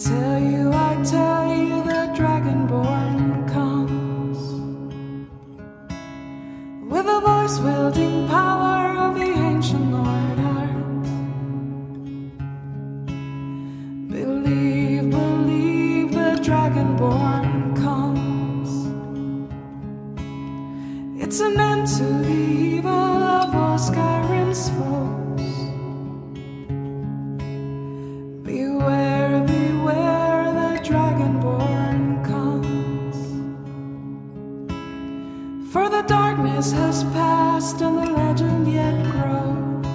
tell you, I tell you, the dragonborn comes with a voice wielding power of the ancient order. Believe, believe, the dragonborn comes. It's an end to the evil of all Skyrim's foes. Has passed and the legend yet grows.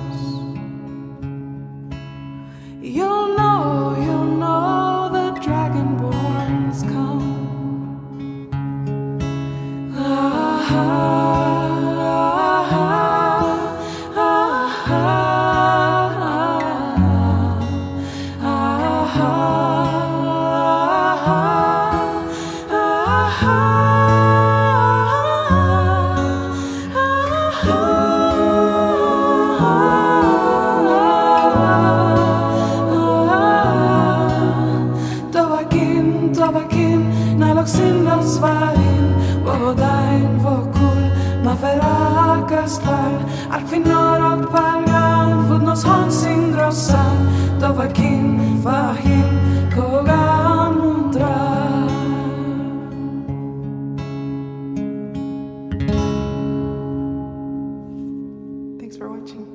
You'll know, you'll know the dragonborns come. Ah, ah, ah, ah, Dovahkiin, הספרים, בו עדיין וכול מברה כסלל, על פינורות פלגן, פודנוס הונסין גרוסן, טובקים והים, קוגן ונדרן. Thanks for watching.